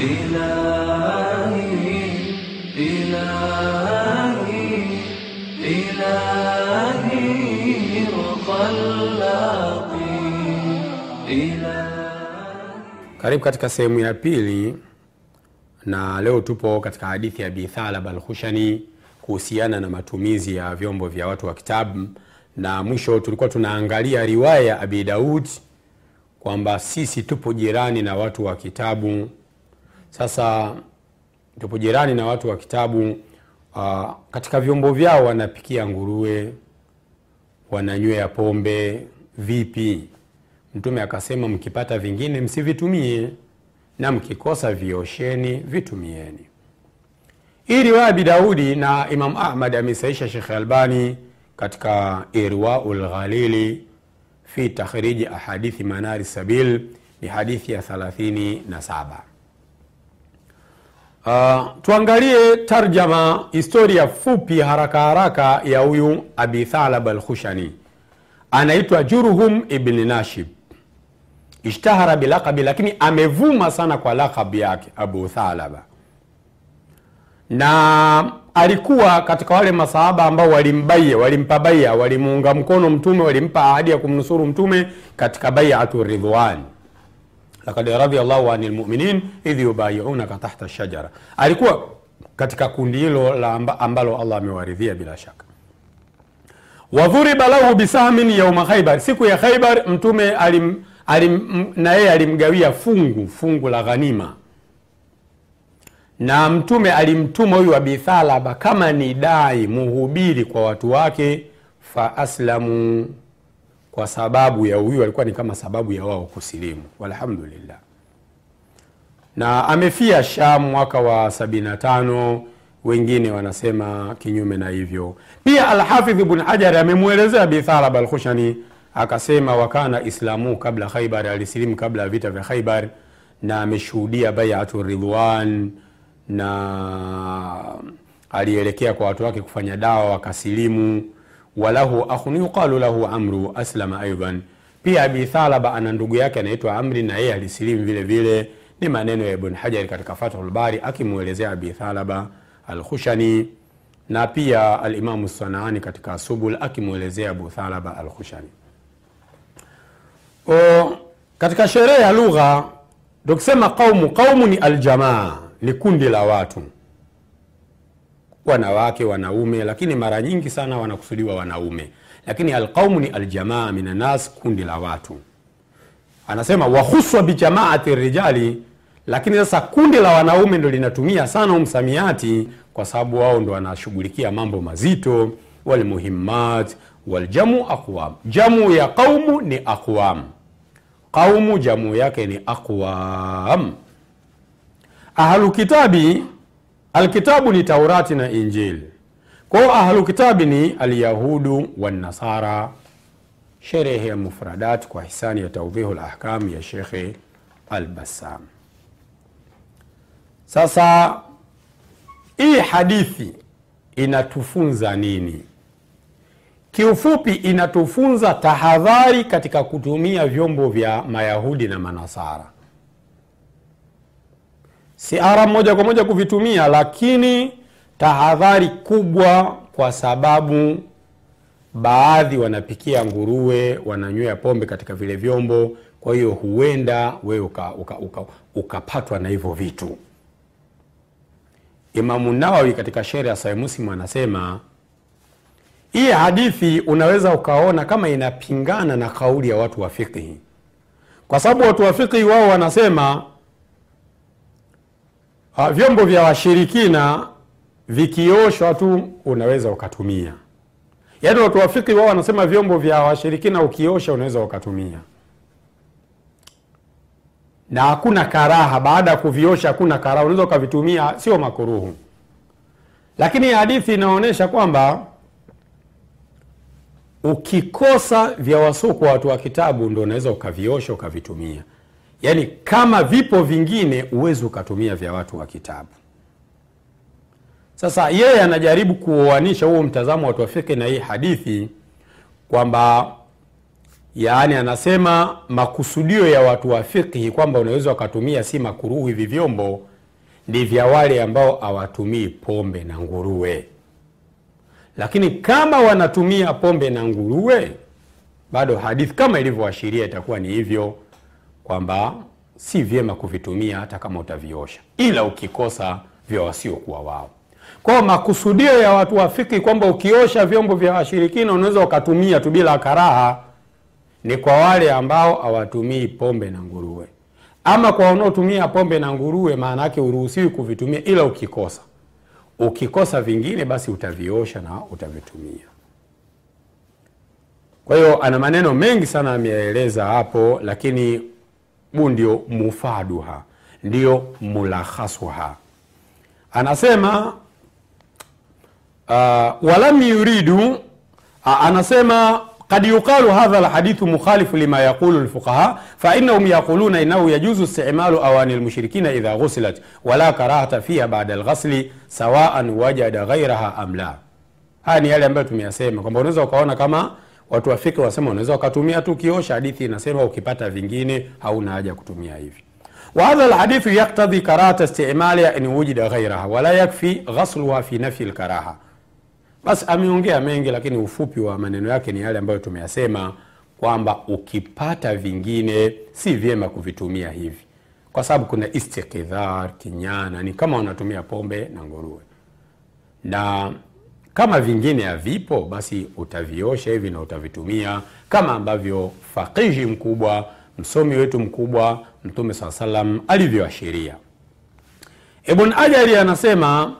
إلهي إلهي إلهي مخلقي إلهي Karibu katika sehemu ya pili, na leo tupo katika hadithi ya Abi Thalaba Al-Khushani kuhusiana na matumizi ya vyombo vya watu wa kitabu, na mwisho tulikuwa tunaangalia riwaya ya Abi Daud kwamba sisi tupo jirani na watu wa kitabu. Sasa tupo jirani na watu wa kitabu uh, katika vyombo vyao wanapikia nguruwe, wananywea pombe. Vipi? Mtume akasema mkipata vingine msivitumie, na mkikosa viosheni, vitumieni. Hii riwaya Abi Daudi na Imam Ahmad amesaisha shekhe Albani katika Irwaul Ghalili fi takhriji ahadithi manari sabil, ni hadithi ya 37. Uh, tuangalie tarjama, historia fupi haraka haraka ya huyu Abi Thalab Al-Khushani. Anaitwa Jurhum ibn Nashib, ishtahara bilaqabi, lakini amevuma sana kwa lakabi yake Abu Thalaba, na alikuwa katika wale masahaba ambao walimbaia, walimpa baia, walimuunga mkono Mtume, walimpa ahadi ya kumnusuru Mtume katika baiatu Ridwan lakad radhiallahu ani lmuminin idh yubayiunaka tahta shajara. Alikuwa katika kundi hilo ambalo Allah amewaridhia bila shaka. Wadhuriba lahu bisahmin yauma Khaibar, siku ya Khaibar Mtume alim, alim, na yeye alimgawia fungu fungu la ghanima, na Mtume alimtuma huyu Abi Thalaba kama ni dai muhubiri kwa watu wake, fa aslamu kwa sababu ya huyu alikuwa ni kama sababu ya wao kusilimu, walhamdulillah. Na amefia Sham mwaka wa 75, wengine wanasema kinyume na hivyo. Pia Alhafidh Ibn Hajar amemwelezea Abi Thalaba Alkhushani akasema, wakana islamu kabla Khaibar, alisilimu kabla ya vita vya Khaibar, na ameshuhudia baiatu Ridwan na alielekea kwa watu wake kufanya dawa wakasilimu walahu akhun yuqalu lahu Amru aslama aidan. Pia Abi Thalaba ana ndugu yake anaitwa Amri na yeye alisilimu vile vile. Ni maneno ya Ibn Hajar katika Fathul Bari akimwelezea Abi Thalaba Alkhushani, na pia Alimamu Sanaani katika Subul akimwelezea Abu Thalaba Alkhushani. Katika sherehe ya lugha tukisema qaumu, qaumu ni aljamaa, ni kundi la watu wanawake wanaume, lakini mara nyingi sana wanakusudiwa wanaume, lakini alqaumu ni aljamaa min annas, kundi la watu. Anasema wahuswa bijamaati rijali, lakini sasa kundi la wanaume ndo linatumia sana umsamiati, kwa sababu wao ndo wanashughulikia mambo mazito. Walmuhimmat waljamu aqwam, jamu ya qaumu ni aqwam, qaumu jamu yake ni aqwam. Ahlu kitabi Alkitabu ni Taurati na Injili. Kwa hiyo ahlu ni Alyahudu Wanasara. Sherehe ya mufradat kwa hisani ya Taudhihu Lahkam ya Shekhe Albassam. Sasa hii hadithi inatufunza nini? Kiufupi, inatufunza tahadhari katika kutumia vyombo vya Mayahudi na Manasara si moja kwa moja kuvitumia, lakini tahadhari kubwa, kwa sababu baadhi wanapikia nguruwe, wananywea pombe katika vile vyombo. Kwa hiyo huenda wewe ukapatwa uka, uka, uka na hivyo vitu. Imamu Nawawi katika shere ya Sahih anasema hii hadithi unaweza ukaona kama inapingana na kauli ya watu wa fiqhi, kwa sababu watu wa fiqhi wao wanasema Ha, vyombo vya washirikina vikioshwa tu unaweza ukatumia. Yaani watu wafiki wao wanasema vyombo vya washirikina ukiosha unaweza ukatumia, na hakuna karaha. Baada ya kuviosha hakuna karaha, unaweza ukavitumia, sio makuruhu. Lakini hadithi inaonyesha kwamba ukikosa vya wasuku watu wa kitabu ndo unaweza ukaviosha ukavitumia Yaani, kama vipo vingine huwezi ukatumia vya watu wa kitabu. Sasa yeye anajaribu kuoanisha huo mtazamo wa watu na hii hadithi kwamba yaani anasema makusudio ya watu wa fiqhi kwamba unaweza wakatumia si makuruhu hivi vyombo ni vya wale ambao hawatumii pombe na nguruwe lakini kama wanatumia pombe na nguruwe bado hadithi kama ilivyoashiria itakuwa ni hivyo kwamba si vyema kuvitumia hata kama utaviosha ila ukikosa vya wasiokuwa wao. Kwa makusudio ya watu wafiki kwamba ukiosha vyombo vya washirikina unaweza ukatumia tu bila karaha ni kwa wale ambao hawatumii pombe na nguruwe. Ama kwa wanaotumia pombe na nguruwe maana yake uruhusiwi kuvitumia ila ukikosa. Ukikosa vingine basi utaviosha na utavitumia. Kwa hiyo ana maneno mengi sana ameyaeleza hapo lakini huu ndio mufaduha, ndio mulakhasuha. Anasema uh, walam yuridu uh, anasema kad yuqalu hadha lhadithu mukhalifu lima yaqulu lfuqaha fainahum yaquluna inahu yajuzu istimalu awani lmushrikina idha ghusilat wala karahata fiha bada lghasli sawaan wajada ghairaha am la. Haya ni yale ambayo tumeyasema kwamba unaweza ukaona kama watu wa fikra wasema unaweza ukatumia tu kiosha hadithi inasema ukipata vingine hauna haja ya kutumia hivi وهذا الحديث يقتضي كراهة استعمالها إن وجد غيرها ولا يكفي غسلها في نفي الكراهة basi ameongea mengi lakini ufupi wa maneno yake ni yale ambayo tumeyasema kwamba ukipata vingine si vyema kuvitumia hivi kwa sababu kuna istikdhar kinyana ni kama wanatumia pombe na nguruwe na kama vingine havipo basi utaviosha hivi na utavitumia kama ambavyo faqihi mkubwa msomi wetu mkubwa mtume saa salam alivyoashiria. Ibn ajari anasema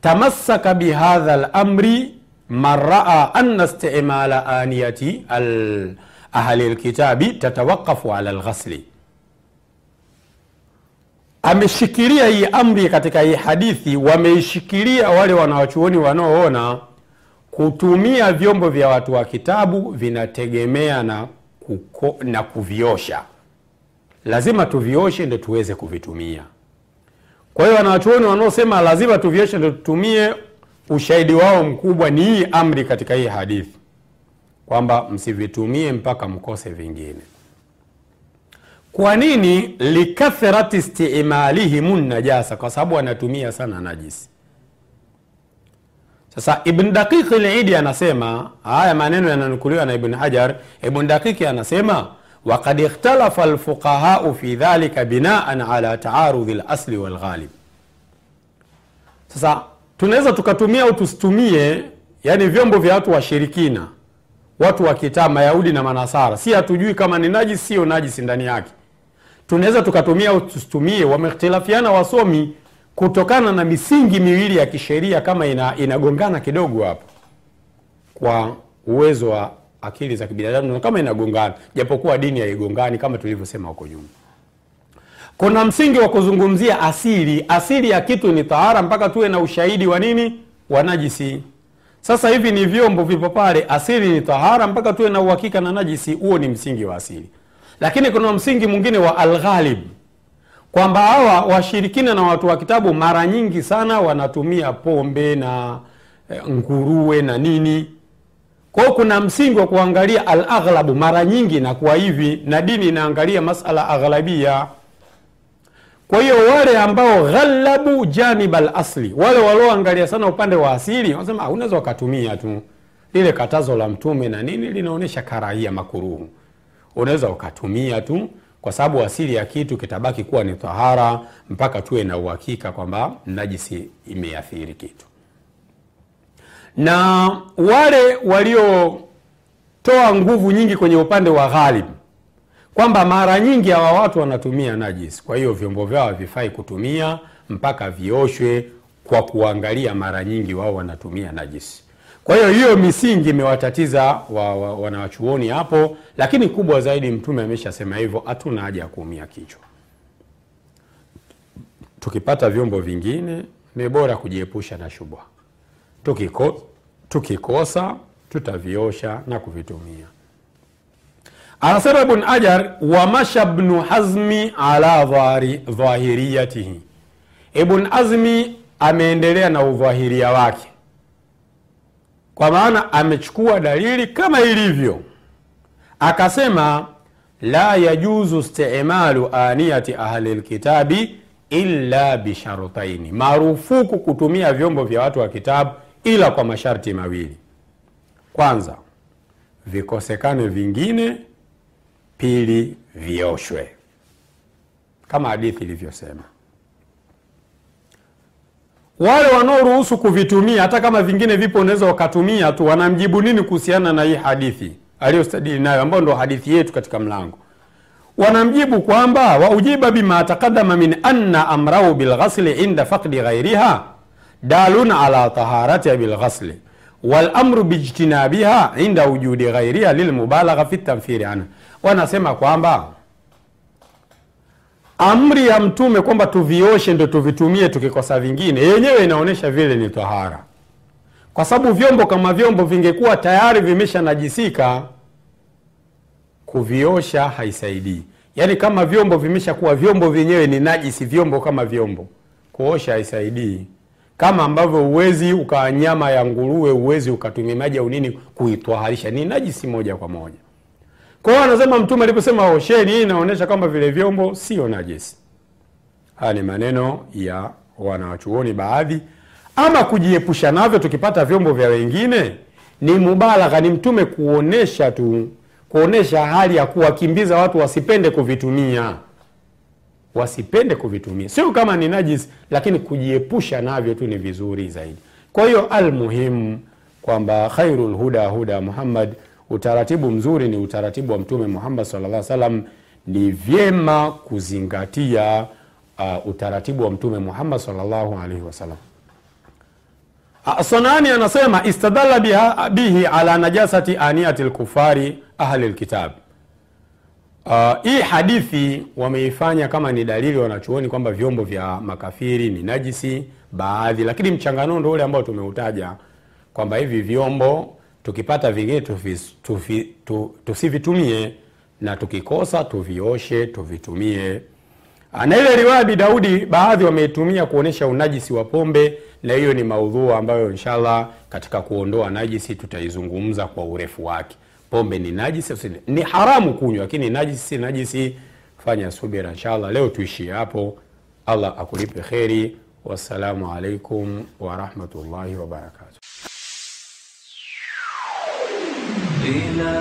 tamassaka bihadha lamri man raa anna istimala aniyati ahli lkitabi tatawaqafu ala lghasli ameshikilia hii amri katika hii hadithi wameishikilia wale wanawachuoni wanaoona kutumia vyombo vya watu wa kitabu vinategemea na, kuko, na kuviosha. Lazima tuvioshe ndo tuweze kuvitumia. Kwa hiyo wanawachuoni wanaosema lazima tuvioshe ndo tutumie ushahidi wao mkubwa ni hii amri katika hii hadithi kwamba msivitumie mpaka mkose vingine kwa nini likathrati istimalihim najasa? Kwa sababu wanatumia sana najisi sasa ibn daqiqi lidi anasema haya maneno yananukuliwa na ibn hajar. Ibn daqiqi anasema wakad ikhtalafa lfuqahau fi dhalika binaan ala taarudhi lasli walghalib. Sasa tunaweza tukatumia au tusitumie yani vyombo vya watu washirikina watu wa kitaa mayahudi na manasara. Si hatujui kama ni najisi sio najisi ndani yake tunaweza tukatumia au tusitumie wamehtilafiana wasomi kutokana na misingi miwili ya kisheria kama ina, inagongana kidogo hapo kwa uwezo wa akili za kibinadamu na kama inagongana japokuwa dini haigongani kama tulivyosema huko nyuma. Kuna msingi wa kuzungumzia asili. Asili ya kitu ni tahara mpaka tuwe na ushahidi wa nini? Wa najisi. Sasa hivi ni vyombo vipo pale. Asili ni tahara mpaka tuwe na uhakika na najisi. Huo ni msingi wa asili lakini kuna msingi mwingine wa alghalib kwamba hawa washirikina na watu wa kitabu mara nyingi sana wanatumia pombe na e, nguruwe na nini. Kwao kuna msingi wa kuangalia alaghlabu mara nyingi nakuwa hivi na dini inaangalia masala aghlabia. Kwa hiyo wale ambao ghalabu janib lasli wale walioangalia sana upande wa asili wanasema unaweza ukatumia tu. Lile katazo la mtume na nini linaonyesha karahia makuruhu unaweza ukatumia tu kwa sababu asili ya kitu kitabaki kuwa ni tahara mpaka tuwe na uhakika kwamba najisi imeathiri kitu. Na wale waliotoa nguvu nyingi kwenye upande wa ghalib kwamba mara nyingi hawa watu wanatumia najisi. Kwa hiyo vyombo vyao havifai kutumia mpaka vioshwe kwa kuangalia mara nyingi wao wanatumia najisi kwa hiyo hiyo misingi imewatatiza wa, wa, wanawachuoni hapo lakini kubwa zaidi mtume ameshasema hivyo hatuna haja ya kuumia kichwa. Tukipata vyombo vingine ni bora kujiepusha na shubha. Tukiko, tukikosa tutaviosha na kuvitumia. Anasema ibn ajar wamasha bnu hazmi ala dhahiriyatihi. Ibn azmi ameendelea na udhahiria wake kwa maana amechukua dalili kama ilivyo akasema la yajuzu istimalu aniyati ahli lkitabi illa bishartaini, marufuku kutumia vyombo vya watu wa kitabu ila kwa masharti mawili. Kwanza, vikosekane vingine; pili, vioshwe, kama hadithi ilivyosema. Wale wanaoruhusu kuvitumia hata kama vingine vipo, unaweza wakatumia tu, wanamjibu nini kuhusiana na hii hadithi aliyostadili nayo, ambayo ndo hadithi yetu katika mlango? Wanamjibu kwamba waujiba bima taqadama min anna amrahu bilghasli inda fakdi ghairiha dalun ala taharatiha bilghasli walamru bijtinabiha inda wujudi ghairiha lilmubalagha fi tanfiri anha. Wanasema kwamba amri ya Mtume kwamba tuvioshe ndo tuvitumie tukikosa vingine, yenyewe inaonyesha vile ni tahara, kwa sababu vyombo kama vyombo vingekuwa tayari vimesha najisika, kuviosha haisaidii. Yaani kama vyombo vimeshakuwa vyombo vyenyewe ni najisi, vyombo kama vyombo, kuosha haisaidii. Kama ambavyo uwezi ukawa nyama ya nguruwe, uwezi ukatumia maji au nini kuitwaharisha, ni najisi moja kwa moja. Kwa anasema Mtume aliposema osheni, hii inaonyesha kwamba vile vyombo sio najisi. Haya ni maneno ya wanawachuoni baadhi. Ama kujiepusha navyo, tukipata vyombo vya wengine ni mubalagha, ni Mtume kuonesha tu, kuonesha hali ya kuwakimbiza watu wasipende kuvitumia, wasipende kuvitumia, sio kama ni najisi, lakini kujiepusha navyo tu ni vizuri zaidi. Kwa hiyo almuhimu kwamba khairul huda huda Muhammad utaratibu mzuri ni utaratibu wa Mtume Muhammad sallallahu alaihi. Ni vyema kuzingatia uh, utaratibu wa Mtume Muhammad sallallahu alaihi wasallam. Anasema istadalla biha, bihi ala najasati aniyati lkufari ahli lkitab. Uh, hii hadithi wameifanya kama ni dalili wanachuoni kwamba vyombo vya makafiri ni najisi baadhi, lakini mchanganuo ndo ule ambao tumeutaja kwamba hivi vyombo tukipata vingine tusivitumie na tukikosa tuvioshe tuvitumie. Na ile riwaya Bi Daudi baadhi wameitumia kuonyesha unajisi wa pombe, na hiyo ni maudhuu ambayo inshallah katika kuondoa najisi tutaizungumza kwa urefu wake. Pombe ni najisi, ni haramu kunywa, lakini najisi si najisi. Fanya subira inshallah. Leo tuishie hapo. Allah akulipe kheri. Wassalamu alaikum warahmatullahi wabarakatuh. de la